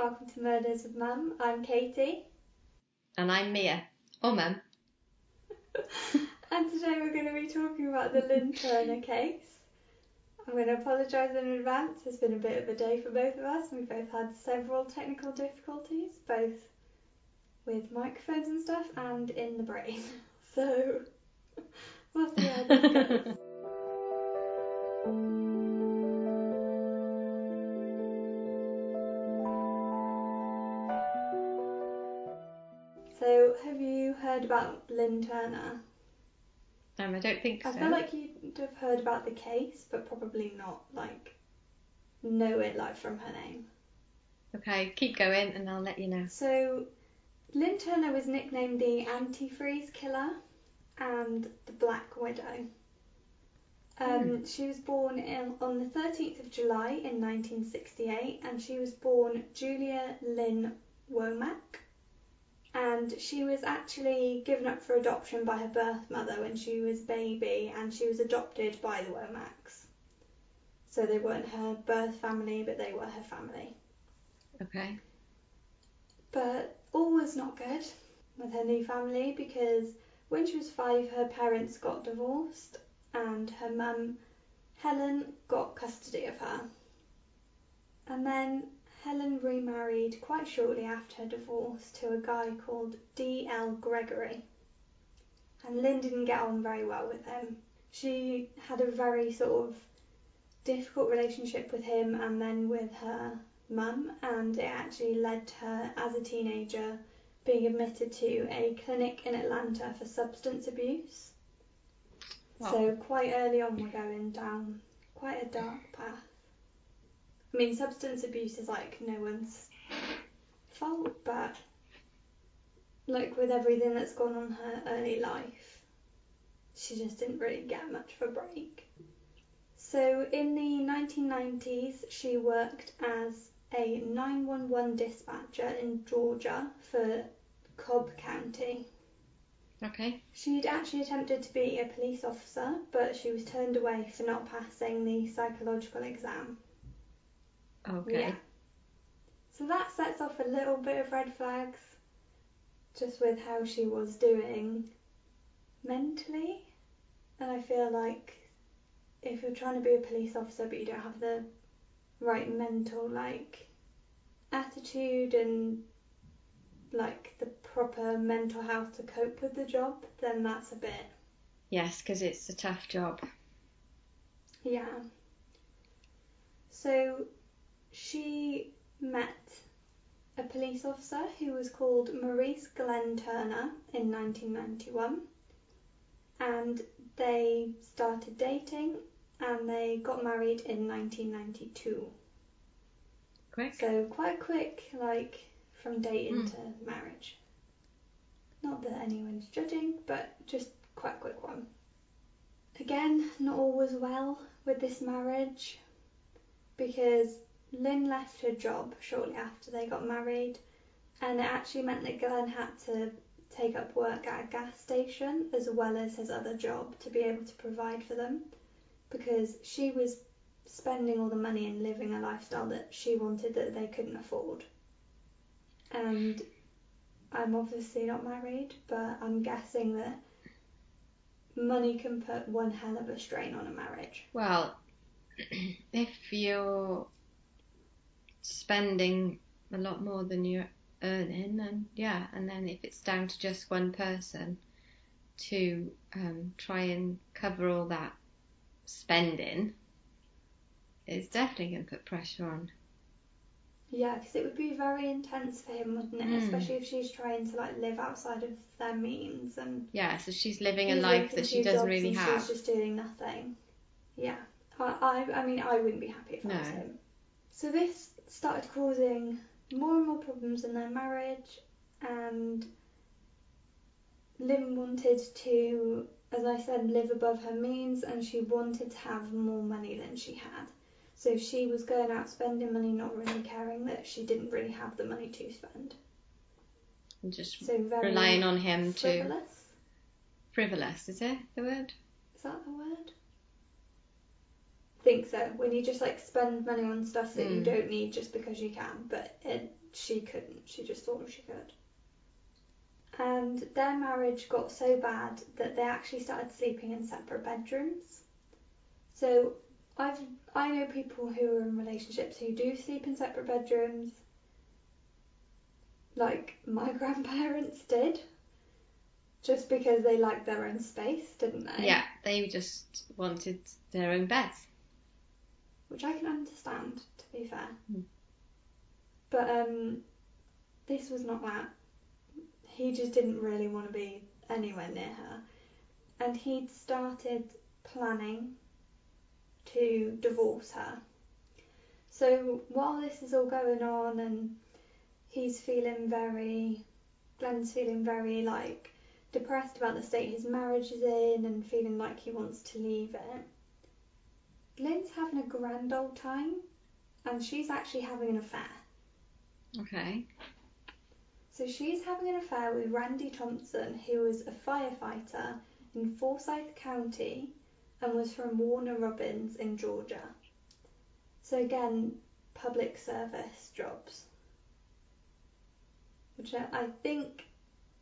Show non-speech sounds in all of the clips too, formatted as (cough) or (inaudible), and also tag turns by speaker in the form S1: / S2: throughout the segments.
S1: welcome to Murders with Mum. I'm Katie.
S2: And I'm Mia. Oh, Mum. (laughs)
S1: and today we're going to be talking about the Lynn Turner case. I'm going to apologise in advance. It's been a bit of a day for both of us. We've both had several technical difficulties, both with microphones and stuff and in the brain. (laughs) So (laughs) we'll see how this goes. Heard about Lynn Turner?
S2: Um, I don't think so.
S1: I
S2: so.
S1: feel like you'd have heard about the case, but probably not like know it like from her name.
S2: Okay, keep going and I'll let you know.
S1: So, Lynn Turner was nicknamed the Antifreeze Killer and the Black Widow. Um, She was born in, on the 13th of July in 1968, and she was born Julia Lynn Womack. And she was actually given up for adoption by her birth mother when she was a baby, and she was adopted by the Womacks. So they weren't her birth family, but they were her family.
S2: Okay.
S1: But all was not good with her new family because when she was five, her parents got divorced, and her mum, Helen, got custody of her. And then Helen remarried quite shortly after her divorce to a guy called D.L. Gregory. And Lynn didn't get on very well with him. She had a very sort of difficult relationship with him and then with her mum, and it actually led to her as a teenager being admitted to a clinic in Atlanta for substance abuse.
S2: Wow.
S1: So quite early on, we're going down quite a dark path. I mean, substance abuse is like no one's fault, but like with everything that's gone on her early life, she just didn't really get much of a break. So in the 1990s, she worked as a 911 dispatcher in Georgia for Cobb County.
S2: Okay.
S1: She'd actually attempted to be a police officer, but she was turned away for not passing the psychological exam.
S2: Okay.
S1: Yeah. So that sets off a little bit of red flags, just with how she was doing mentally. And I feel like if you're trying to be a police officer but you don't have the right mental like attitude and like the proper mental health to cope with the job, then that's a bit
S2: Yes, because it's a tough job.
S1: Yeah. So she met a police officer who was called Maurice Glenn Turner in 1991 and they started dating and they got married in 1992.
S2: Quick.
S1: So quite quick, like from dating
S2: Mm.
S1: to marriage. Not that anyone's judging, but just quite a quick one. Again, not all was well with this marriage because Lynn left her job shortly after they got married, and it actually meant that Glenn had to take up work at a gas station as well as his other job to be able to provide for them because she was spending all the money and living a lifestyle that she wanted that they couldn't afford. And I'm obviously not married, but I'm guessing that money can put one hell of a strain on a marriage.
S2: Well, (clears throat) if you're spending a lot more than you're earning, and yeah, and then if it's down to just one person to um, try and cover all that spending, it's definitely going to put pressure on.
S1: Yeah, because it would be very intense for him, wouldn't it?
S2: Mm.
S1: Especially if she's trying to like live outside of their means and
S2: Yeah, so she's living a life that she doesn't really have.
S1: She's just doing nothing. Yeah, I, I, I mean, I wouldn't be happy if I was
S2: No.
S1: him. So this started causing more and more problems in their marriage, and Lynn wanted to, as I said, live above her means, and she wanted to have more money than she had. So she was going out spending money, not really caring that she didn't really have the money to spend.
S2: And just
S1: So very
S2: relying on him to
S1: frivolous.
S2: frivolous, is it the word?
S1: Is that the word? Think so. When you just like spend money on stuff that you
S2: Mm.
S1: don't need just because you can, but it she couldn't. She just thought she could. And their marriage got so bad that they actually started sleeping in separate bedrooms. So I've I know people who are in relationships who do sleep in separate bedrooms. Like my (laughs) grandparents did. Just because they liked their own space, didn't they?
S2: Yeah, they just wanted their own beds.
S1: Which I can understand, to be fair.
S2: Hmm.
S1: But um this was not that. He just didn't really want to be anywhere near her. And he'd started planning to divorce her. So while this is all going on and he's feeling very, Glenn's feeling very like depressed about the state his marriage is in and feeling like he wants to leave it, Lynn's having a grand old time and she's actually having an affair.
S2: Okay.
S1: So she's having an affair with Randy Thompson, who was a firefighter in Forsyth County and was from Warner Robins in Georgia. So again, public service jobs. Which I think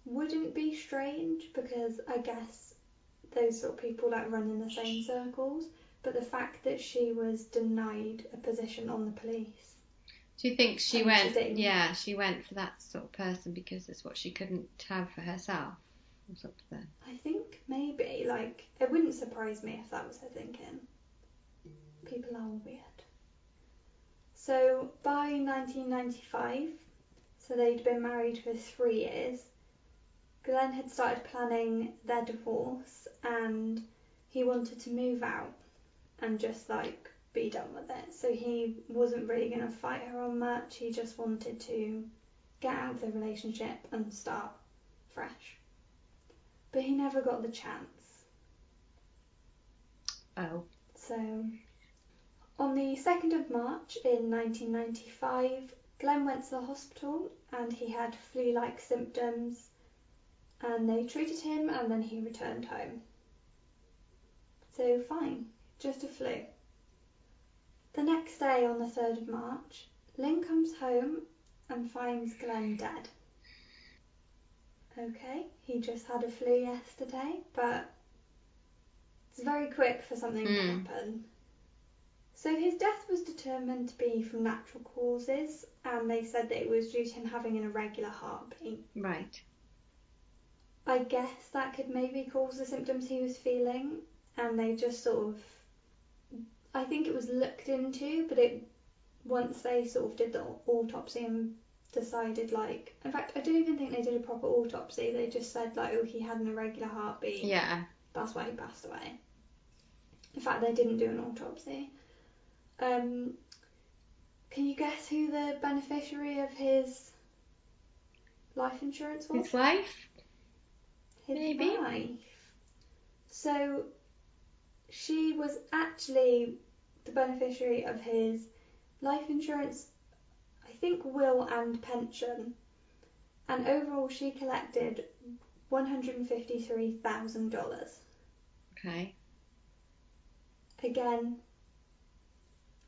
S1: wouldn't be strange because I guess those sort of people like run in the same circles. But the fact that she was denied a position on the police.
S2: Do you think she went?
S1: she.
S2: Yeah, she went for that sort of person because it's what she couldn't have for herself or something.
S1: I think maybe, like, it wouldn't surprise me if that was her thinking. People are weird. So by 1995, so they'd been married for three years, Glenn had started planning their divorce and he wanted to move out and just like be done with it. So he wasn't really going to fight her on much, he just wanted to get out of the relationship and start fresh but he never got the chance.
S2: Oh.
S1: So, on the 2nd of March in 1995, Glenn went to the hospital and he had flu like symptoms, and they treated him and then he returned home. So, fine, just a flu. The next day, on the 3rd of March, Lynn comes home and finds Glenn dead. Okay, he just had a flu yesterday, but it's very quick for something to
S2: Hmm.
S1: happen. So his death was determined to be from natural causes, and they said that it was due to him having an irregular heartbeat.
S2: Right.
S1: I guess that could maybe cause the symptoms he was feeling, and they just sort of. I think it was looked into, but it once they sort of did the autopsy and decided like, in fact, I don't even think they did a proper autopsy. They just said like, oh, he had an irregular heartbeat.
S2: Yeah.
S1: That's why he passed away. In fact, they didn't do an autopsy. Um, can you guess who the beneficiary of his life insurance was?
S2: His wife.
S1: His
S2: Maybe.
S1: wife. So she was actually the beneficiary of his life insurance, I think will and pension. And overall she collected $153,000.
S2: Okay.
S1: Again,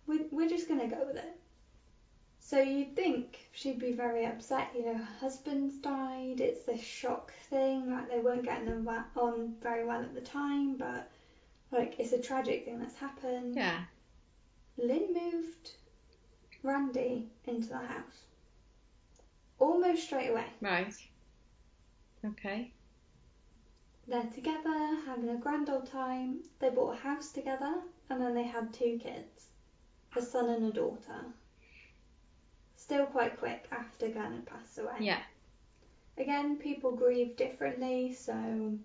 S1: we- we're just going to go with it. So you'd think she'd be very upset, you know, her husband's died, it's this shock thing, like they weren't getting them on very well at the time, but like it's a tragic thing that's happened.
S2: Yeah.
S1: Lynn moved Randy into the house almost straight away.
S2: Right. Okay.
S1: They're together, having a grand old time. They bought a house together, and then they had two kids a son and a daughter. Still quite quick after Glenn had passed away.
S2: Yeah.
S1: Again, people grieve differently, so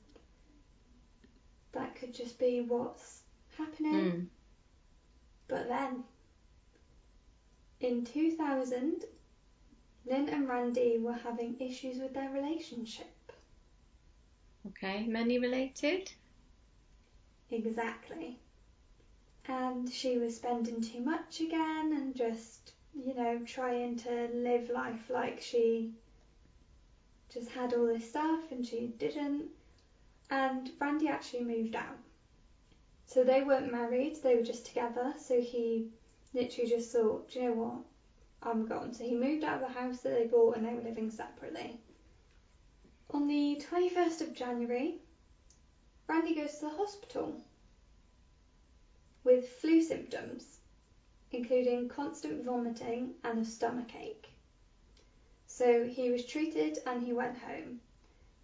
S1: that could just be what's happening.
S2: Mm.
S1: But then, in 2000, Lynn and Randy were having issues with their relationship.
S2: Okay. Money related.
S1: Exactly. And she was spending too much again and just, you know, trying to live life like she just had all this stuff and she didn't. And Randy actually moved out. So they weren't married, they were just together. So he literally just thought, do you know what? I'm gone. So he moved out of the house that they bought and they were living separately. On the 21st of January, Randy goes to the hospital with flu symptoms, including constant vomiting and a stomach ache. So he was treated and he went home.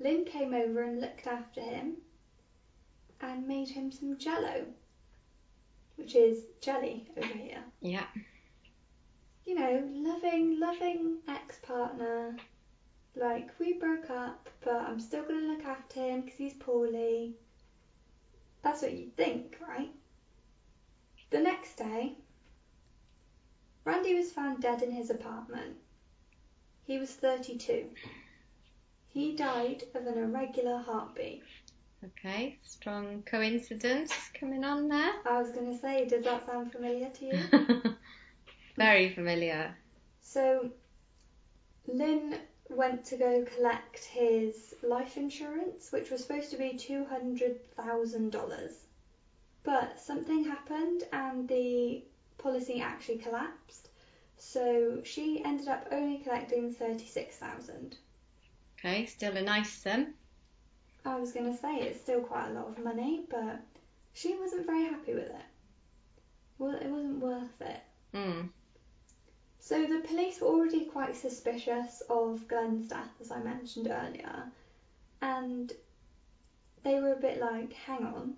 S1: Lynn came over and looked after him and made him some jello, which is jelly over here.
S2: Yeah.
S1: You know, loving, loving ex partner. Like, we broke up, but I'm still going to look after him because he's poorly. That's what you'd think, right? The next day, Randy was found dead in his apartment. He was 32. He died of an irregular heartbeat.
S2: Okay. Strong coincidence coming on there.
S1: I was going to say, does that sound familiar to you? (laughs)
S2: Very familiar.
S1: So, Lynn went to go collect his life insurance, which was supposed to be $200,000. But something happened and the policy actually collapsed. So she ended up only collecting 36,000.
S2: Okay. Still a nice sum.
S1: I was going to say it's still quite a lot of money, but she wasn't very happy with it. Well, it wasn't worth it.
S2: Mm.
S1: So the police were already quite suspicious of Glenn's death, as I mentioned earlier, and they were a bit like, hang on,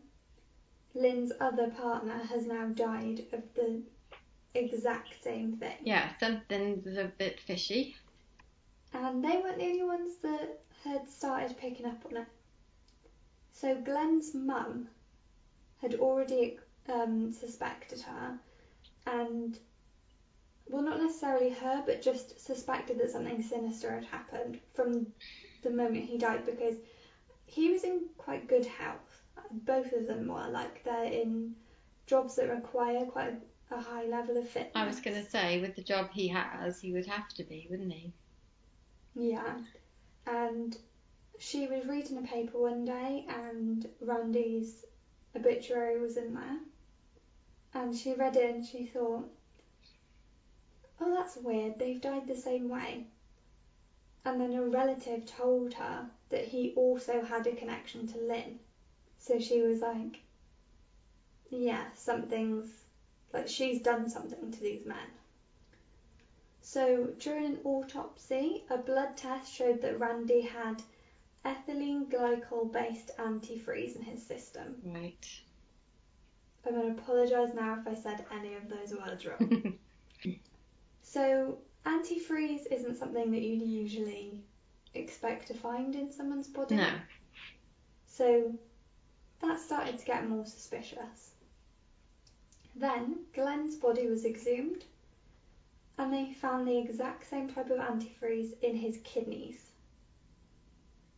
S1: Lynn's other partner has now died of the exact same thing.
S2: Yeah. Something's a bit fishy.
S1: And they weren't the only ones that had started picking up on it. So Glenn's mum had already um, suspected her, and well, not necessarily her, but just suspected that something sinister had happened from the moment he died because he was in quite good health. Both of them were like they're in jobs that require quite a high level of fitness.
S2: I was going to say, with the job he has, he would have to be, wouldn't he?
S1: Yeah, and she was reading a paper one day, and Randy's obituary was in there, and she read it and she thought, "Oh, that's weird. They've died the same way." And then a relative told her that he also had a connection to Lynn, so she was like, "Yeah, something's like she's done something to these men." So during an autopsy, a blood test showed that Randy had ethylene glycol based antifreeze in his system.
S2: Right.
S1: I'm going to apologise now if I said any of those words wrong. (laughs) so, antifreeze isn't something that you'd usually expect to find in someone's body.
S2: No.
S1: So, that started to get more suspicious. Then, Glenn's body was exhumed and they found the exact same type of antifreeze in his kidneys.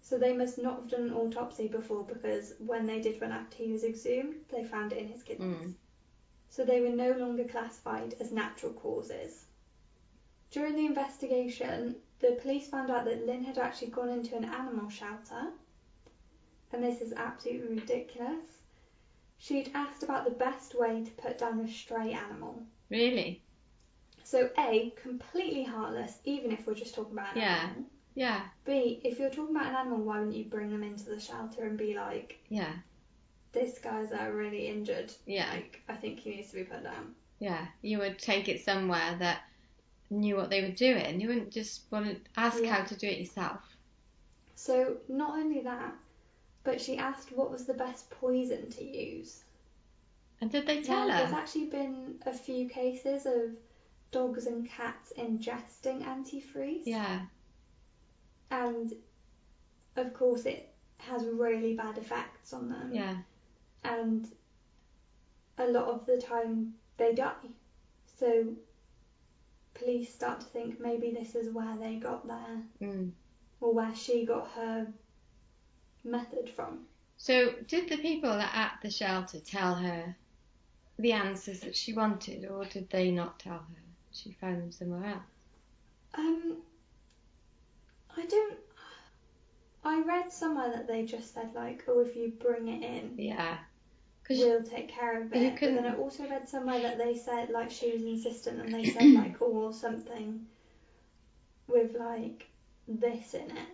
S1: So they must not have done an autopsy before because when they did one after he was exhumed, they found it in his kidneys.
S2: Mm.
S1: So they were no longer classified as natural causes. During the investigation, the police found out that Lynn had actually gone into an animal shelter, and this is absolutely ridiculous. She'd asked about the best way to put down a stray animal.
S2: Really?
S1: So A, completely heartless, even if we're just talking about an
S2: Yeah.
S1: animal.
S2: Yeah.
S1: B, if you're talking about an animal, why wouldn't you bring them into the shelter and be like,
S2: Yeah.
S1: this guy's uh, really injured.
S2: Yeah.
S1: Like, I think he needs to be put down.
S2: Yeah. You would take it somewhere that knew what they were doing. You wouldn't just want to ask
S1: Yeah.
S2: how to do it yourself.
S1: So not only that, but she asked what was the best poison to use.
S2: And did they tell
S1: now, there's actually been a few cases of dogs and cats ingesting antifreeze,
S2: Yeah.
S1: and of course it has really bad effects on them.
S2: Yeah.
S1: and a lot of the time they die. So police start to think maybe this is where they got their
S2: Mm.
S1: or where she got her method from.
S2: So, did the people at the shelter tell her the answers that she wanted, or did they not tell her? She found them somewhere else.
S1: Um, I don't. I read somewhere that they just said like, oh, if you bring it in,
S2: Yeah. 'Cause
S1: will take care of it.
S2: you
S1: But then I also read somewhere that they said like she was insistent and they said (clears throat) like oh something with like this in it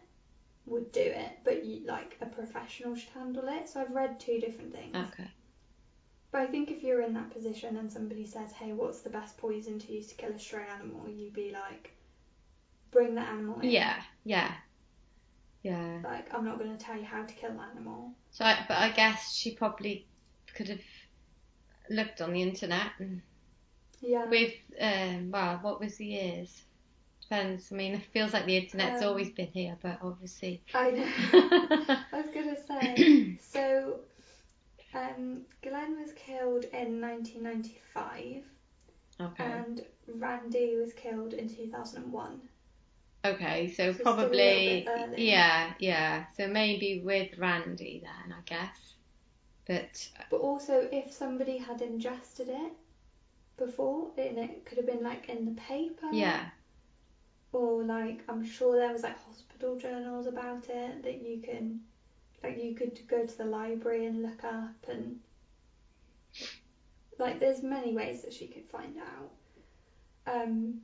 S1: would do it, but you, like a professional should handle it. So I've read two different things.
S2: Okay.
S1: But I think if you're in that position and somebody says, hey, what's the best poison to use to kill a stray animal, you'd be like, bring the animal in.
S2: Yeah, yeah, yeah.
S1: Like, I'm not going to tell you how to kill the animal.
S2: So, I, but I guess she probably could have looked on the internet and
S1: Yeah.
S2: with um, well, what was the years? Depends. I mean, it feels like the internet's
S1: Um,
S2: always been here, but obviously.
S1: I know. (laughs) I was going to say, so um, Glenn was killed in 1995
S2: okay.
S1: and Randy was killed in 2001.
S2: Okay, so
S1: So
S2: probably yeah, yeah. So maybe with Randy then, I guess. But uh,
S1: But also, if somebody had ingested it before, and it could have been like in the paper.
S2: yeah,
S1: or like I'm sure there was like hospital journals about it that you can like you could go to the library and look up and like there's many ways that she could find out um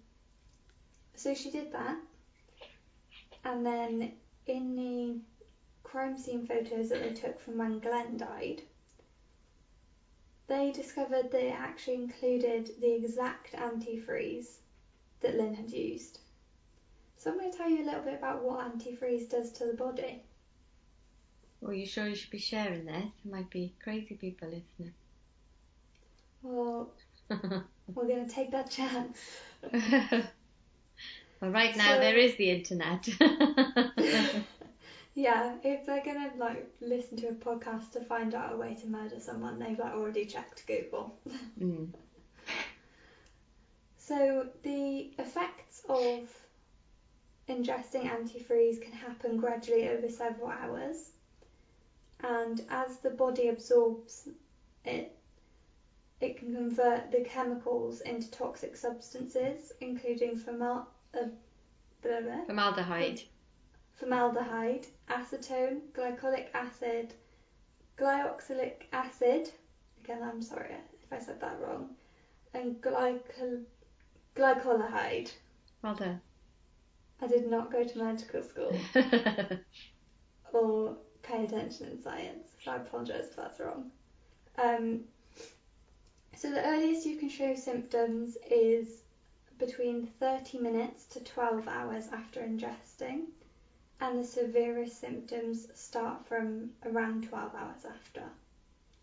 S1: so she did that and then in the crime scene photos that they took from when Glenn died they discovered that it actually included the exact antifreeze that Lynn had used so I'm going to tell you a little bit about what antifreeze does to the body.
S2: well, you sure you should be sharing this? There might be crazy people listening.
S1: Well, (laughs) we're going to take that chance. (laughs)
S2: well, right now
S1: So-
S2: there is the internet. (laughs)
S1: Yeah, if they're going to like listen to a podcast to find out a way to murder someone, they've like already checked Google.
S2: mm.
S1: So the effects of ingesting antifreeze can happen gradually over several hours, and as the body absorbs it, it can convert the chemicals into toxic substances, including formal, uh, blah, blah,
S2: Formaldehyde.
S1: formaldehyde, acetone, glycolic acid, glyoxylic acid. Again, I'm sorry if I said that wrong, and glycol glycolide.
S2: Well done.
S1: I did not go to medical school (laughs) or pay attention in science, so I apologise if that's wrong. Um, so the earliest you can show symptoms is between 30 minutes to 12 hours after ingesting, and the severest symptoms start from around 12 hours after.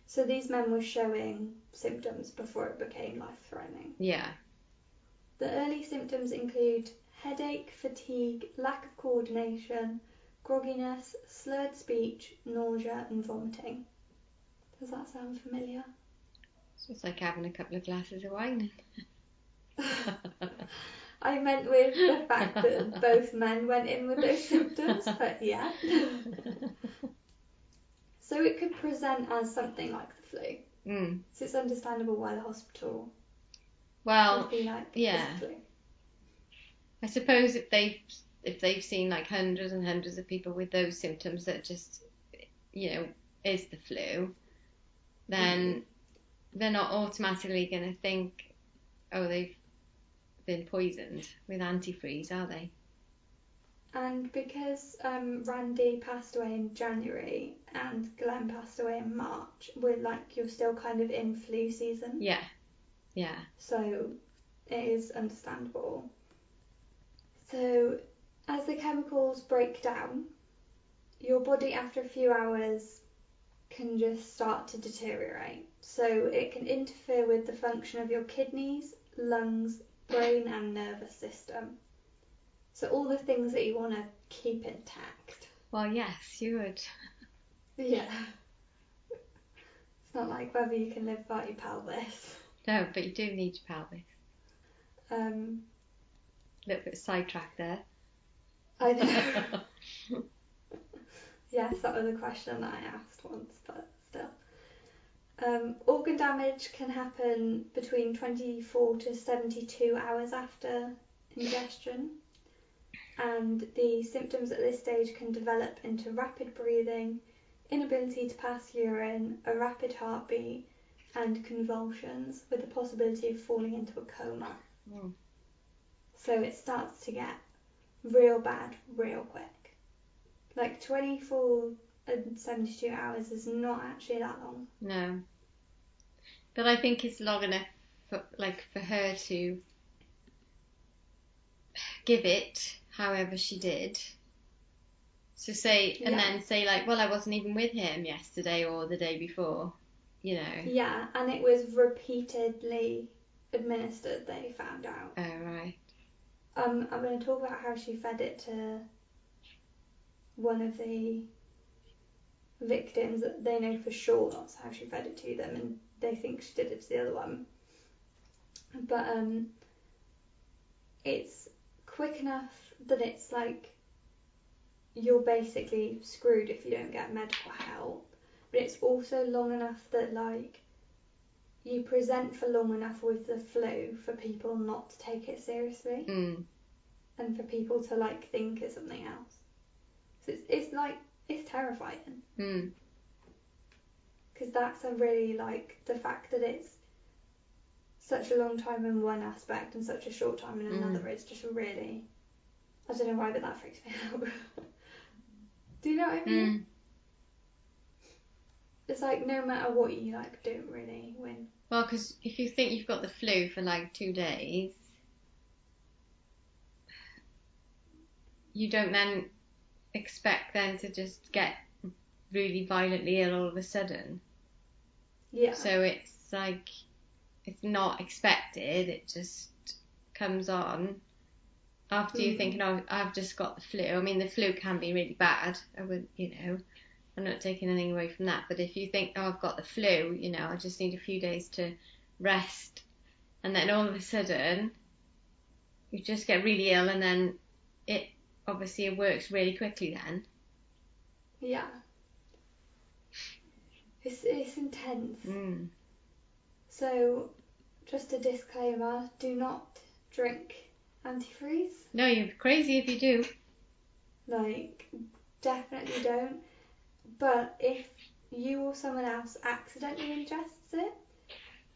S1: So these men were showing symptoms before it became life threatening.
S2: yeah.
S1: The early symptoms include headache, fatigue, lack of coordination, grogginess, slurred speech, nausea, and vomiting. Does that sound familiar?
S2: It's like having a couple of glasses of wine. (laughs)
S1: I meant with the fact that both men went in with those symptoms, but yeah. (laughs) So it could present as something like the flu.
S2: mm.
S1: So it's understandable why the hospital
S2: Well,
S1: would be like
S2: yeah.
S1: The flu.
S2: I suppose if they if they've seen like hundreds and hundreds of people with those symptoms that just you know is the flu, then they're not automatically going to think, oh, they've been poisoned with antifreeze, are they?
S1: And because um, Randy passed away in January and Glenn passed away in March, we're like you're still kind of in flu season,
S2: Yeah, yeah,
S1: so it is understandable. So as the chemicals break down, your body after a few hours can just start to deteriorate. So it can interfere with the function of your kidneys, lungs, brain, and nervous system. So all the things that you want to keep intact.
S2: Well, yes, you would.
S1: Yeah. It's not like whether you can live without your pelvis.
S2: No, but you do need your pelvis.
S1: Um,
S2: A little bit sidetracked there.
S1: I know. (laughs) yes, that was a question that I asked once, but still. Um, organ damage can happen between 24 to 72 hours after ingestion, and the symptoms at this stage can develop into rapid breathing, inability to pass urine, a rapid heartbeat, and convulsions, with the possibility of falling into a coma.
S2: Mm.
S1: So it starts to get real bad real quick. Like 24 and 72 hours is not actually that long.
S2: No. But I think it's long enough for like for her to give it however she did. So say and
S1: Yeah.
S2: then say like, well I wasn't even with him yesterday or the day before. You know.
S1: Yeah, and it was repeatedly administered, they found out.
S2: Oh right.
S1: Um, I'm going to talk about how she fed it to one of the victims that they know for sure that's how she fed it to them, and they think she did it to the other one. But um, it's quick enough that it's like you're basically screwed if you don't get medical help, but it's also long enough that like you present for long enough with the flu for people not to take it seriously
S2: Mm.
S1: and for people to like think it's something else. So it's, it's like it's terrifying
S2: Mm.
S1: because that's a really like the fact that it's such a long time in one aspect and such a short time in
S2: Mm.
S1: another is just really I don't know why but that freaks me out. (laughs) Do you know what I mean?
S2: Mm.
S1: It's like no matter what you like don't really win.
S2: Well, because if you think you've got the flu for like two days, you don't then expect then to just get really violently ill all of a sudden.
S1: Yeah.
S2: So it's like it's not expected. It just comes on after you're
S1: Mm.
S2: thinking, "Oh, I've just got the flu." I mean, the flu can be really bad. I would, you know, I'm not taking anything away from that. But if you think, "Oh, I've got the flu," you know, I just need a few days to rest, and then all of a sudden you just get really ill, and then it obviously it works really quickly then.
S1: Yeah. It's it's intense.
S2: Mm.
S1: So just a disclaimer, do not drink antifreeze.
S2: No, you're crazy if you do.
S1: Like, definitely don't. But if you or someone else accidentally ingests it,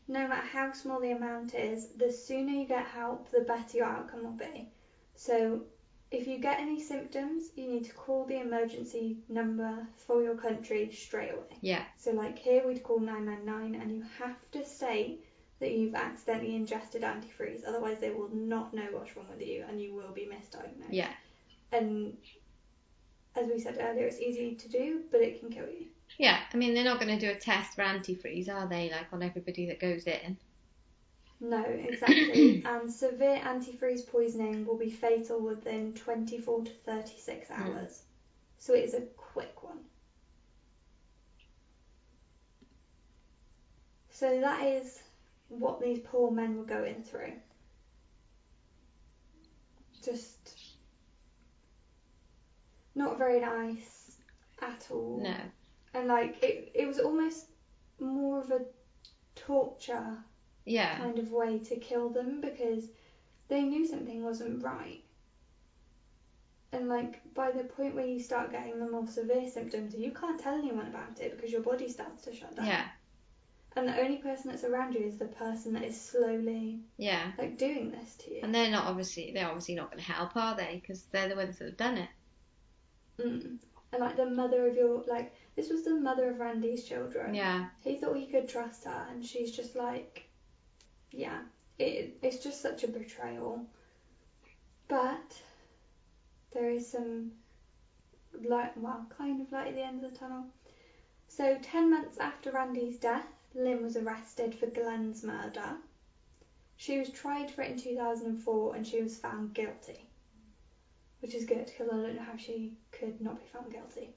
S1: no matter how small the amount is, the sooner you get help, the better your outcome will be. So, if you get any symptoms, you need to call the emergency number for your country straight away.
S2: Yeah.
S1: So, like here, we'd call 999, and you have to state that you've accidentally ingested antifreeze, otherwise, they will not know what's wrong with you and you will be misdiagnosed.
S2: Yeah.
S1: And as we said earlier, it's easy to do, but it can kill you.
S2: Yeah, I mean, they're not going to do a test for antifreeze, are they? Like on everybody that goes in.
S1: No, (coughs) exactly. and severe antifreeze poisoning will be fatal within 24 to 36
S2: Hmm.
S1: hours. So it is a quick one. So that is what these poor men were going through. Just not very nice at all.
S2: No.
S1: And like it, it was almost more of a torture
S2: Yeah.
S1: kind of way to kill them because they knew something wasn't right. And like by the point where you start getting the more severe symptoms, you can't tell anyone about it because your body starts to shut down.
S2: Yeah.
S1: And the only person that's around you is the person that is slowly
S2: Yeah.
S1: like doing this to you.
S2: And they're not obviously they're obviously not going to help, are they? Because they're the ones that have done it.
S1: Mm. And like the mother of your like this was the mother of Randy's children.
S2: Yeah.
S1: He thought he could trust her, and she's just like, yeah, it, it's just such a betrayal. But there is some light, well, kind of light at the end of the tunnel. So, 10 months after Randy's death, Lynn was arrested for Glenn's murder. She was tried for it in 2004 and she was found guilty. Which is good because I don't know how she could not be found guilty.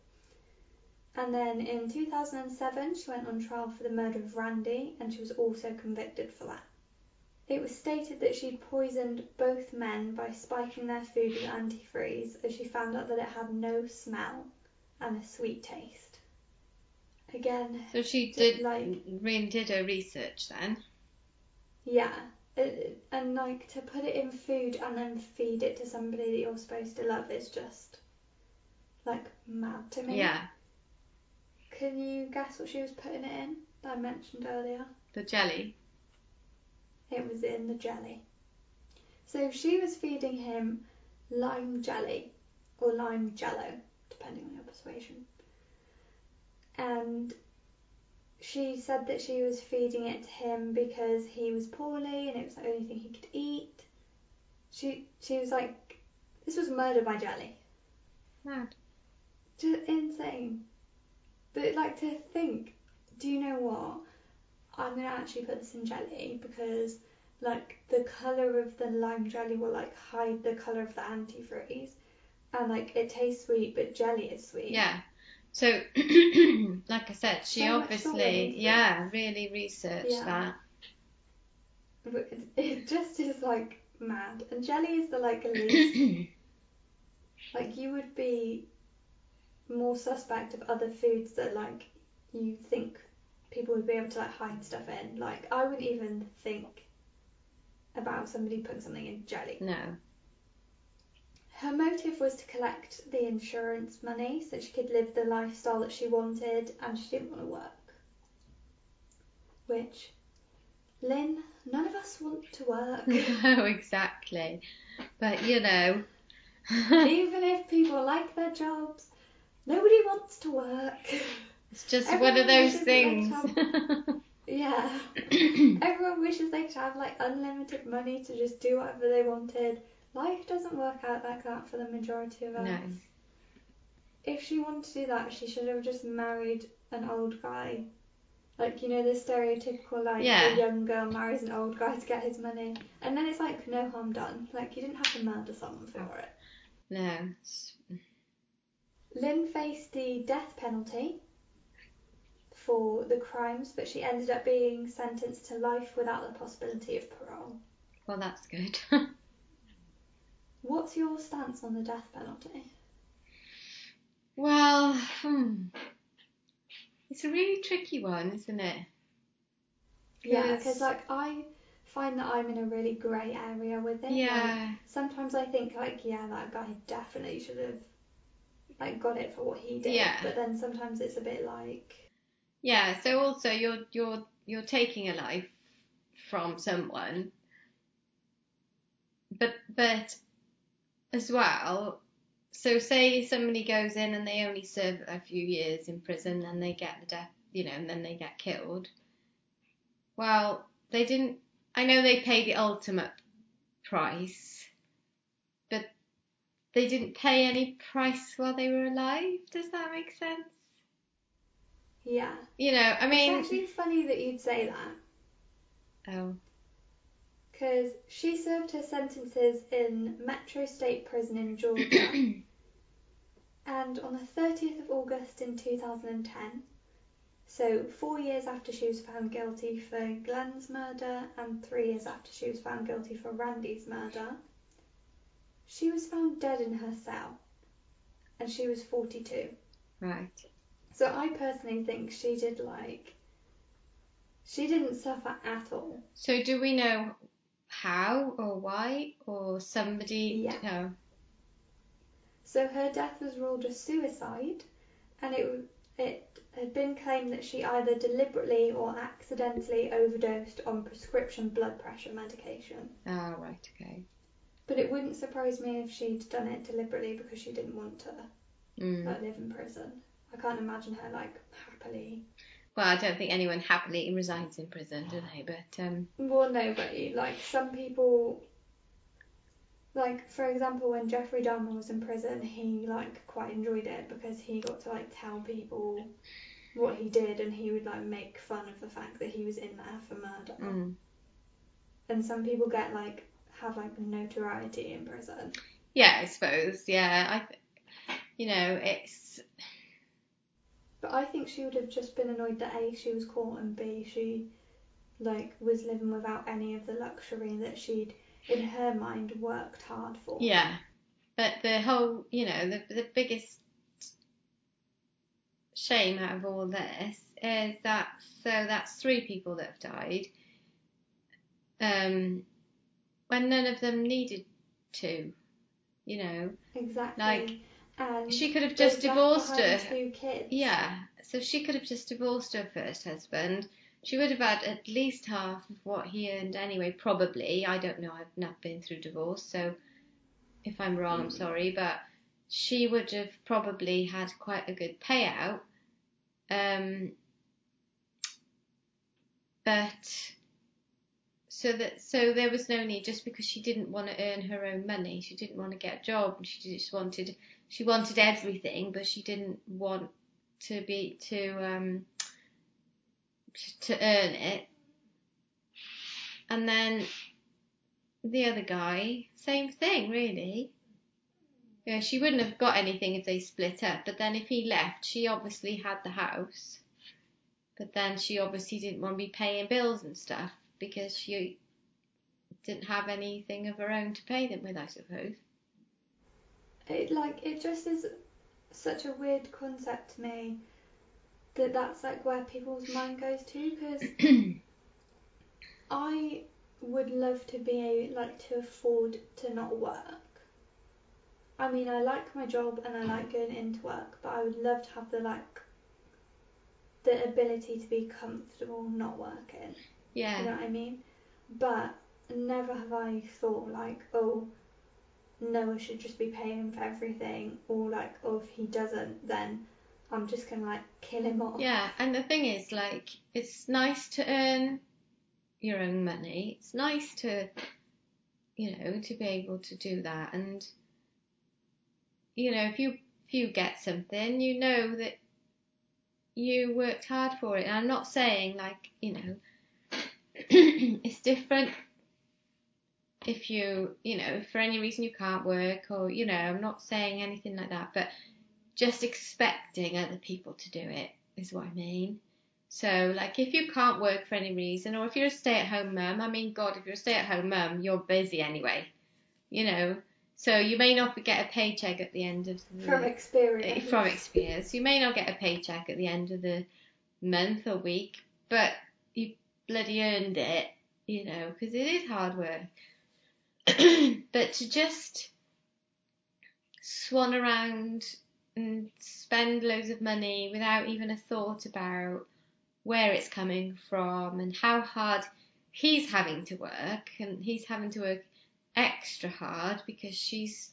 S1: And then in 2007, she went on trial for the murder of Randy and she was also convicted for that. It was stated that she'd poisoned both men by spiking their food with antifreeze as she found out that it had no smell and a sweet taste. Again,
S2: So she
S1: Did,
S2: did
S1: like-
S2: really did her research then.
S1: yeah. It, and like to put it in food and then feed it to somebody that you're supposed to love is just like mad to me.
S2: Yeah.
S1: can you guess what she was putting it in that I mentioned earlier?
S2: The jelly.
S1: It was in the jelly. So she was feeding him lime jelly or lime jello, depending on your persuasion. And she said that she was feeding it to him because he was poorly and it was the only thing he could eat. She she was like, this was murder by jelly.
S2: Mad.
S1: Just insane. But like to think, do you know what? I'm gonna actually put this in jelly because like the colour of the lime jelly will like hide the colour of the antifreeze. And like it tastes sweet but jelly is sweet.
S2: Yeah. So, (clears throat) like I said, she
S1: So much thought went
S2: obviously, yeah, really researched
S1: Yeah.
S2: that.
S1: But it, it just is like mad. And jelly is the like (clears throat) least like you would be more suspect of other foods that like you think people would be able to like hide stuff in. Like I wouldn't even think about somebody putting something in jelly.
S2: no.
S1: Her motive was to collect the insurance money so she could live the lifestyle that she wanted and she didn't want to work. Which, Lynn, none of us want to work. (laughs)
S2: No, exactly. But you know, (laughs)
S1: Even if people like their jobs, nobody wants to work. (laughs)
S2: it's just
S1: Everyone
S2: one of those things. (laughs)
S1: Yeah. Everyone wishes they could have like unlimited money to just do whatever they wanted. Life doesn't work out like that for the majority of us.
S2: No.
S1: If she wanted to do that, she should have just married an old guy. Like, you know, the stereotypical, like,
S2: Yeah.
S1: the young girl marries an old guy to get his money. And then it's like, no harm done. Like, you didn't have to murder someone for it.
S2: no.
S1: Lynn faced the death penalty for the crimes, but she ended up being sentenced to life without the possibility of parole.
S2: Well, that's good. (laughs)
S1: What's your stance on the death penalty?
S2: well, hmm. it's a really tricky one, isn't it?
S1: Yeah, because like I find that I'm in a really grey area with it. Like,
S2: Yeah.
S1: sometimes I think like, yeah, that guy definitely should have like got it for what he did.
S2: Yeah.
S1: But then sometimes it's a bit like,
S2: Yeah. So also, you're you're you're taking a life from someone, but but as well. So say somebody goes in and they only serve a few years in prison and they get the death, you know, and then they get killed. Well, they didn't. I know they pay the ultimate price, but they didn't pay any price while they were alive. Does that make sense?
S1: Yeah.
S2: You know, I mean,
S1: it's actually funny that you'd say that.
S2: oh,
S1: Because she served her sentences in Metro State Prison in Georgia. (coughs) and on the 30th of August in 2010, so four years after she was found guilty for Glenn's murder and three years after she was found guilty for Randy's murder, she was found dead in her cell. And she was 42.
S2: right.
S1: So I personally think she did like. She didn't suffer at all.
S2: So do we know how or why or somebody?
S1: Yeah.
S2: No.
S1: So her death was ruled a suicide, and it it had been claimed that she either deliberately or accidentally overdosed on prescription blood pressure medication.
S2: Ah, right. Okay.
S1: But it wouldn't surprise me if she'd done it deliberately because she didn't want to
S2: Mm.
S1: like, live in prison. I can't imagine her like happily.
S2: Well, I don't think anyone happily resides in prison, do they? But um,
S1: Well, no, but like some people, like for example, when Jeffrey Dahmer was in prison, he like quite enjoyed it because he got to like tell people what he did, and he would like make fun of the fact that he was in there for murder.
S2: mm.
S1: And some people get like have like notoriety in prison.
S2: yeah, I suppose. Yeah, I. Th- you know, it's
S1: But I think she would have just been annoyed that A, she was caught, and B, she like was living without any of the luxury that she'd in her mind worked hard for.
S2: yeah. But the whole, you know, the the biggest shame out of all this is that so that's three people that have died. Um, when none of them needed to, you know.
S1: Exactly.
S2: Like-
S1: and
S2: She could have just divorced her.
S1: Two kids.
S2: Yeah, so she could have just divorced her first husband. She would have had at least half of what he earned anyway, probably. I don't know, I've not been through divorce, so if I'm wrong, I'm
S1: Mm.
S2: sorry, but she would have probably had quite a good payout. Um, but so that so there was no need just because she didn't want to earn her own money. She didn't want to get a job. She just wanted she wanted everything, but she didn't want to be to um to earn it. And then the other guy, same thing really. Yeah, she wouldn't have got anything if they split up, but then if he left, she obviously had the house. But then she obviously didn't want to be paying bills and stuff because she didn't have anything of her own to pay them with, I suppose.
S1: It like it just is such a weird concept to me that that's like where people's mind goes to because (coughs) I would love to be like to afford to not work. I mean, I like my job and I like going into work, but I would love to have the like the ability to be comfortable not working.
S2: Yeah.
S1: You know what I mean? But never have I thought like, oh, Noah should just be paying for everything, or like, oh, if he doesn't, then I'm just gonna like kill him off.
S2: Yeah, and the thing is, like, it's nice to earn your own money. It's nice to, you know, to be able to do that. And, you know, if you if you get something, you know that you worked hard for it. And I'm not saying like, you know, (clears throat) it's different if you, you know, for any reason you can't work or, you know, I'm not saying anything like that, but just expecting other people to do it is what I mean. So, like, if you can't work for any reason, or if you're a stay at home mum, I mean, God, if you're a stay at home mum, you're busy anyway, you know. So, you may not get a paycheck at the end of the
S1: From experience.
S2: from experience. You may not get a paycheck at the end of the month or week, but you bloody earned it, you know, because it is hard work. (clears throat) but to just swan around and spend loads of money without even a thought about where it's coming from and how hard he's having to work and he's having to work extra hard because she's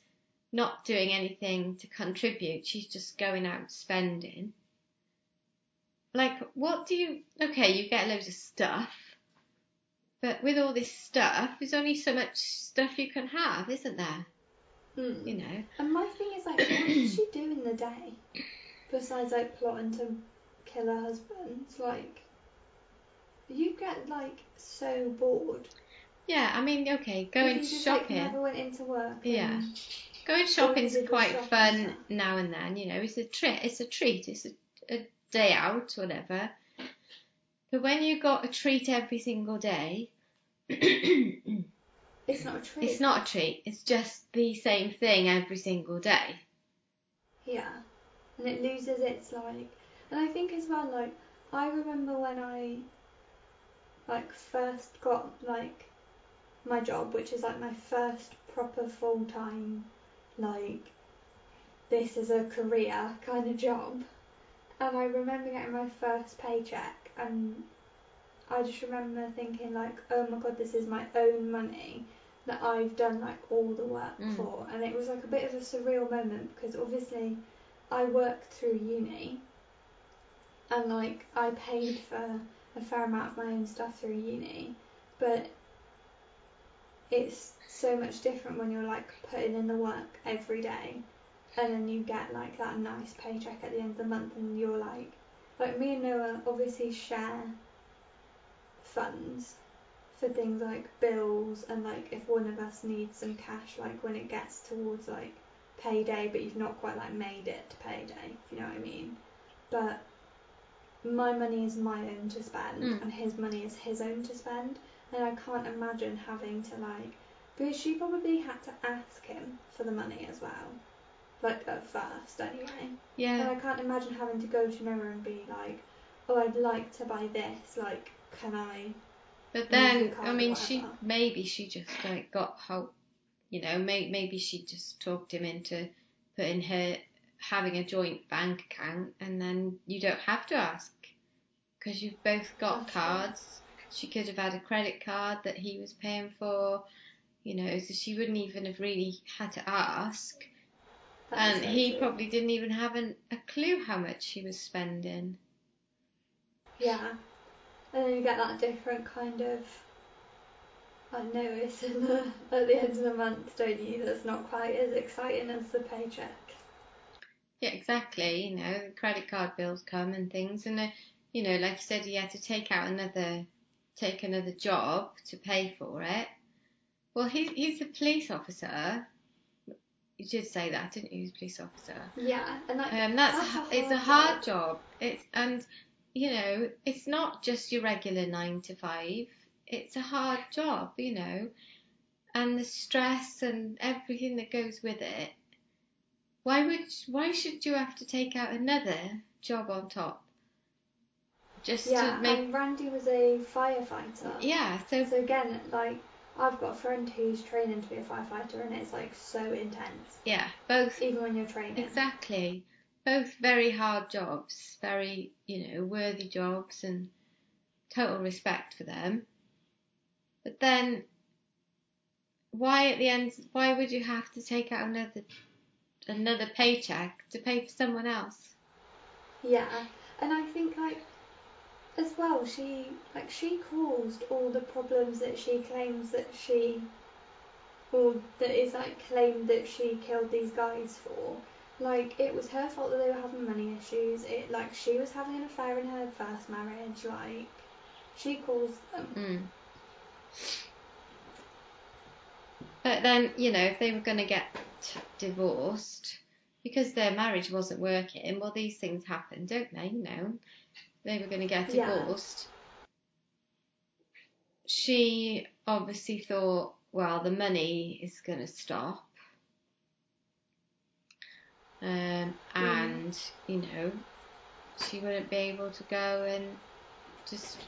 S2: not doing anything to contribute she's just going out spending. Like what do you okay you get loads of stuff but with all this stuff there's only so much stuff you can have isn't there
S1: Hmm.
S2: you know
S1: And my thing is like, what does she do in the day besides like plotting to kill her husband? Like, you get like so bored.
S2: yeah i mean okay
S1: If
S2: going
S1: you just,
S2: shopping
S1: Like, never went into work.
S2: Yeah. Going shopping's
S1: did the
S2: quite
S1: shopping
S2: fun
S1: stuff.
S2: now and then, you know. It's a treat. It's a treat. It's a, a day out, whatever. But when you got a treat every single day, (clears throat) it's
S1: not a treat.
S2: It's not a treat. It's just the same thing every single day.
S1: Yeah. And it loses its like and I think as well like I remember when I like first got like my job, which is like my first proper full time like this is a career kind of job. And I remember getting my first paycheck and I just remember thinking like, oh my god, this is my own money that I've done like all the work
S2: Mm.
S1: for and it was like a bit of a surreal moment because obviously I worked through uni and like I paid for a fair amount of my own stuff through uni but it's so much different when you're like putting in the work every day and then you get like that nice paycheck at the end of the month and you're like like me and Noah obviously share funds for things like bills and like if one of us needs some cash like when it gets towards like payday but you've not quite like made it to payday if you know what I mean. But my money is my own to spend
S2: Mm.
S1: and his money is his own to spend. And I can't imagine having to like because she probably had to ask him for the money as well like at first anyway and
S2: Yeah.
S1: I can't imagine having to go to Noah and be like oh I'd like to buy this like can I
S2: But then, I mean, she maybe she just like got help. You know, may, maybe she just talked him into putting her having a joint bank account, and then you don't have to ask because you've both got
S1: That's
S2: cards. She could have had a credit card that he was paying for, you know, so she wouldn't even have really had to ask. And he
S1: true.
S2: probably didn't even have an, a clue how much he was spending.
S1: Yeah. And then you get that different kind of like notice in the, at the end of the month, don't you? That's not quite as exciting as the paycheck.
S2: Yeah, exactly. You know, the credit card bills come and things, and uh, you know, like you said, he had to take out another, take another job to pay for it. Well, he, he's a police officer. You did say that, didn't you? Police officer.
S1: Yeah, and like
S2: Um, that's,
S1: That's a
S2: it's a
S1: hard
S2: hard job. It's and you know, it's not just your regular nine to five. It's a hard job, you know, and the stress and everything that goes with it. Why would why should you have to take out another job on top? Just
S1: yeah,
S2: to make
S1: and Randy was a firefighter.
S2: yeah. So
S1: So again, like I've got a friend who's training to be a firefighter, and it's like so intense,
S2: yeah, both
S1: even when you're training.
S2: Exactly. Both very hard jobs, very, you know, worthy jobs and total respect for them. But then why at the end why would you have to take out another another paycheck to pay for someone else?
S1: Yeah, and I think like as well, she like she caused all the problems that she claims that she, or that is like claimed that she killed these guys for. Like it was her fault that they were having money issues. It like she was having an affair in her first marriage. Like she caused them.
S2: Mm. But then, you know, if they were going to get divorced because their marriage wasn't working, well, these things happen, don't they? You know, they were going to get
S1: Yeah.
S2: divorced. She obviously thought, well, the money is going to stop. Um, and, you know, she wouldn't be able to go and just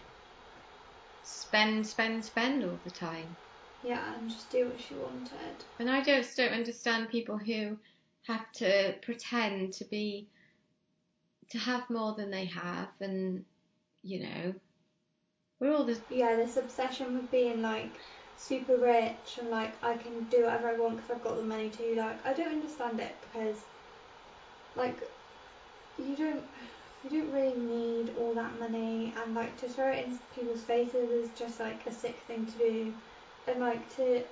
S2: spend, spend, spend all the time.
S1: Yeah, and just do what she wanted.
S2: And I just don't understand people who have to pretend to be to have more than they have and you know we're all this
S1: Yeah, this obsession with being like super rich and like I can do whatever I want because I've got the money to. Like I don't understand it because like you don't you don't really need all that money and like to throw it in people's faces is just like a sick thing to do and like to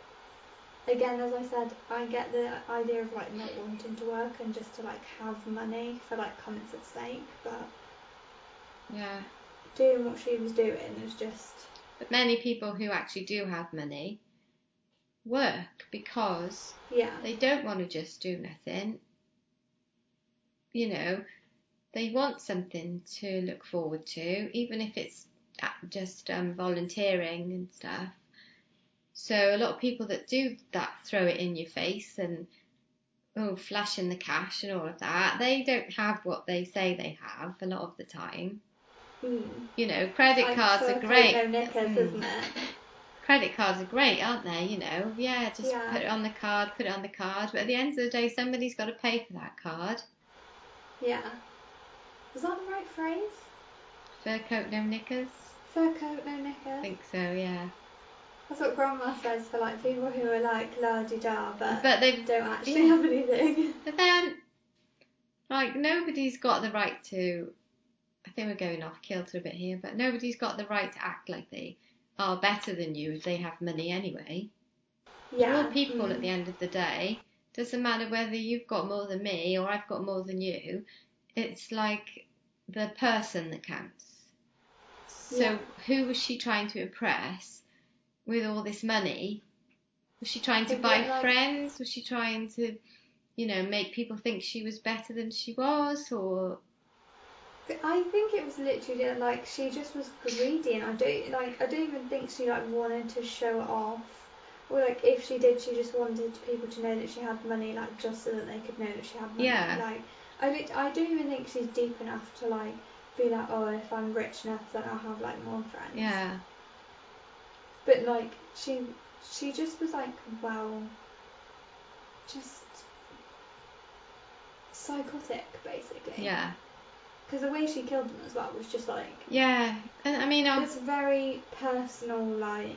S1: again as I said I get the idea of like not wanting to work and just to like have money for like comfort's sake but
S2: yeah.
S1: doing what she was doing is just
S2: but many people who actually do have money work because
S1: yeah.
S2: they don't want to just do nothing. You know they want something to look forward to even if it's uh, just um, volunteering and stuff so a lot of people that do that throw it in your face and oh flashing the cash and all of that they don't have what they say they have a lot of the time.
S1: Mm.
S2: you know credit
S1: like
S2: cards are great.
S1: no knickers,
S2: Mm. credit cards are great aren't they? You know yeah just
S1: Yeah.
S2: put it on the card put it on the card. But at the end of the day somebody's got to pay for that card.
S1: Yeah. Was that the right phrase?
S2: Fur coat no knickers?
S1: Fur coat no knickers.
S2: I think so yeah
S1: That's what grandma says for like people who are like la di da but,
S2: but they
S1: don't actually
S2: yeah.
S1: have anything. (laughs)
S2: But then, like, nobody's got the right to. I think we're going off kilter a bit here, but nobody's got the right to act like they are better than you if they have money anyway.
S1: Yeah.
S2: We're all people
S1: mm.
S2: at the end of the day. Doesn't matter whether you've got more than me or I've got more than you. It's like the person that counts. So
S1: Yeah.
S2: who was she trying to impress with all this money? Was she trying to buy
S1: like-
S2: friends? Was she trying to, you know, make people think she was better than she was? Or
S1: I think it was literally like she just was greedy, and I don't like I don't even think she like wanted to show off, or like if she did, she just wanted people to know that she had money, like just so that they could know that she had money.
S2: Yeah.
S1: Like I lit- I don't even think she's deep enough to like be like oh if I'm rich enough then I'll have like more friends.
S2: yeah,
S1: But like she she just was like well just psychotic, basically.
S2: Yeah.
S1: Because the way she killed them as well was just like
S2: Yeah. And I mean, um, I
S1: this very personal, like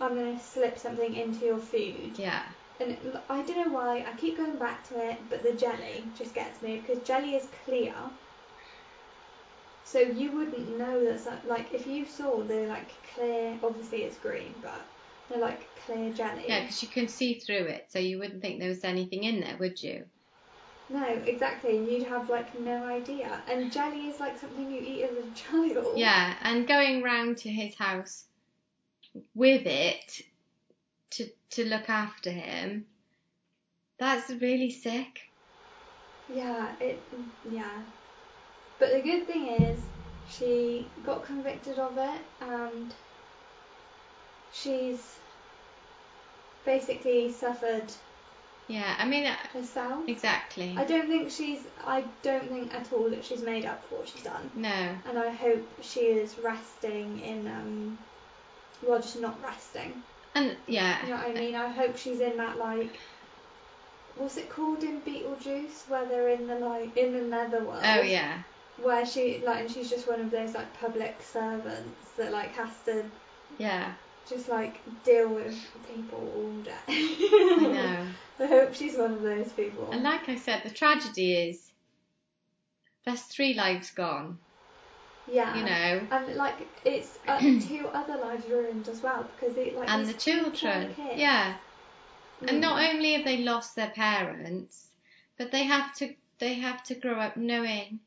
S1: I'm gonna slip something into your food.
S2: yeah.
S1: And it- I don't know why I keep going back to it, but the jelly just gets me because jelly is clear. So you wouldn't know that like if you saw the like clear, obviously it's green, but they're like clear jelly.
S2: Yeah, because you can see through it, so you wouldn't think there was anything in there, would you?
S1: No, exactly, and you'd have like no idea. And jelly is like something you eat as a (laughs) child.
S2: Yeah, and going round to his house with it to to look after him, that's really sick.
S1: Yeah, it. Yeah. But the good thing is, she got convicted of it, and she's basically suffered
S2: Yeah, I mean, uh,
S1: herself.
S2: exactly.
S1: I don't think she's. I don't think at all that she's made up for what she's done,
S2: No.
S1: and I hope she is resting in. um well, just not resting.
S2: And yeah,
S1: You know what I mean? I hope she's in that like. What's it called in Beetlejuice, where they're in the like in the netherworld?
S2: oh yeah,
S1: where she like and she's just one of those like public servants that like has to
S2: yeah,
S1: just like deal with people all day. (laughs)
S2: I (laughs) know.
S1: I hope she's one of those people.
S2: And like I said, the tragedy is there's three lives gone.
S1: yeah.
S2: You know,
S1: And like it's (clears throat) uh, two other lives ruined as well because it like
S2: and the children. Yeah, and
S1: Mm.
S2: not only have they lost their parents, but they have to they have to grow up knowing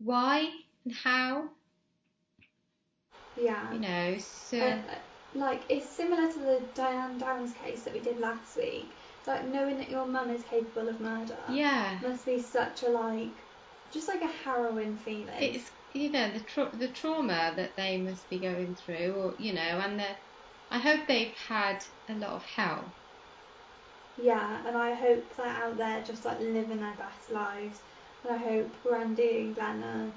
S2: why and how.
S1: Yeah.
S2: You know, so
S1: Uh, like it's similar to the Diane Downs case that we did last week. Like knowing that your mum is capable of murder
S2: yeah,
S1: must be such a like, just like a harrowing feeling.
S2: it's you know the tra- the trauma that they must be going through, or you know, and the I hope they've had a lot of help.
S1: Yeah, and I hope they're out there just like living their best lives. And I hope Randy and Glenn are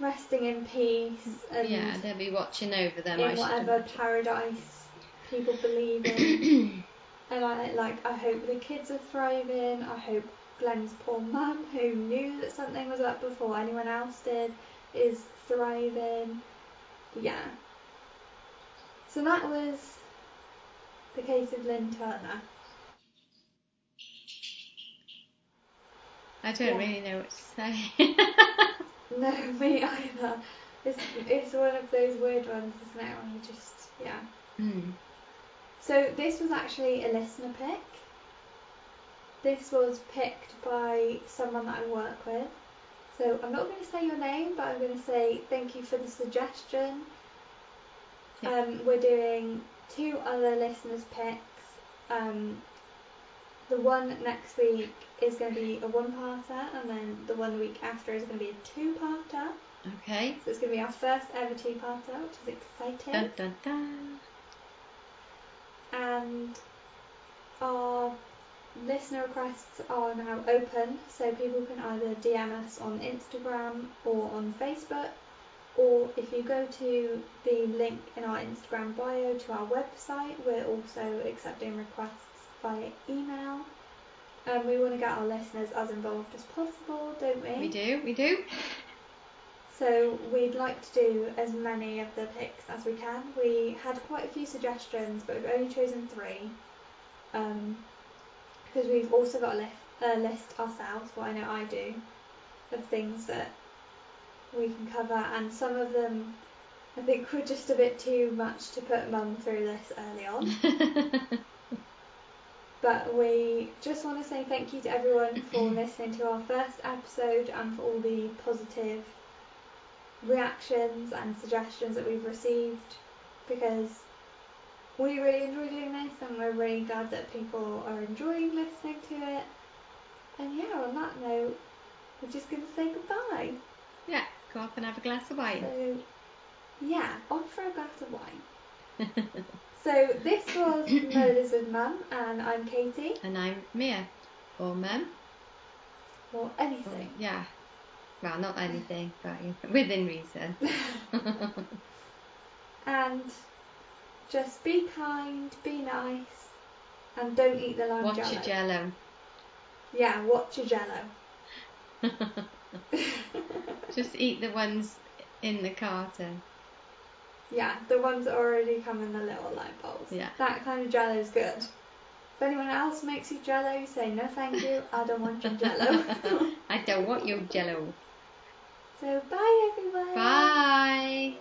S1: resting in peace and
S2: yeah, they'll be watching over them.
S1: In whatever paradise people believe in. (clears throat) and I like I hope the kids are thriving. I hope Glenn's poor mum, who knew that something was up before anyone else did, is thriving. Yeah. So that was the case of Lynn Turner.
S2: I don't
S1: Yeah.
S2: really know what to say. (laughs)
S1: No, me either. It's, it's one of those weird ones, isn't it? When you just, yeah.
S2: Hmm.
S1: So this was actually a listener pick. This was picked by someone that I work with. So I'm not going to say your name, but I'm going to say thank you for the suggestion.
S2: Yeah.
S1: Um, we're doing two other listeners picks. Um, the one next week is going to be a one-parter, and then the one week after is going to be a two-parter.
S2: Okay.
S1: So it's going to be our first ever two-parter, which is exciting.
S2: Dun dun dun.
S1: and our listener requests are now open, so people can either DM us on Instagram or on Facebook, or if you go to the link in our Instagram bio to our website, we're also accepting requests via email. And we want to get our listeners as involved as possible, don't we?
S2: We do, we do. (laughs)
S1: So we'd like to do as many of the picks as we can. We had quite a few suggestions, but we've only chosen three. Um, because we've also got a list, a list ourselves, what I know I do, of things that we can cover, and some of them I think were just a bit too much to put mum through this early on. (laughs) But we just want to say thank you to everyone for (clears throat) listening to our first episode and for all the positive reactions and suggestions that we've received because we really enjoy doing this and we're really glad that people are enjoying listening to it. And yeah, on that note, we're just going to say goodbye.
S2: yeah, go off and have a glass of wine.
S1: So, yeah, on for a glass of wine. (laughs) So, this was Murders with Mum, and I'm Katie,
S2: and I'm Mia. Or Mum.
S1: or
S2: Or-
S1: anything.
S2: Yeah. Well, not anything, but within reason. (laughs) (laughs)
S1: And just be kind, be nice, and don't eat the lime
S2: Watch
S1: jello.
S2: your jello.
S1: Yeah, watch your jello. (laughs)
S2: Just eat the ones in the carton.
S1: Yeah, the ones that already come in the little light bowls.
S2: Yeah.
S1: That kind of jello is good. If anyone else makes you jello, you say no thank you, I don't want your jello. (laughs)
S2: I don't want your jello.
S1: so bye everyone.
S2: Bye.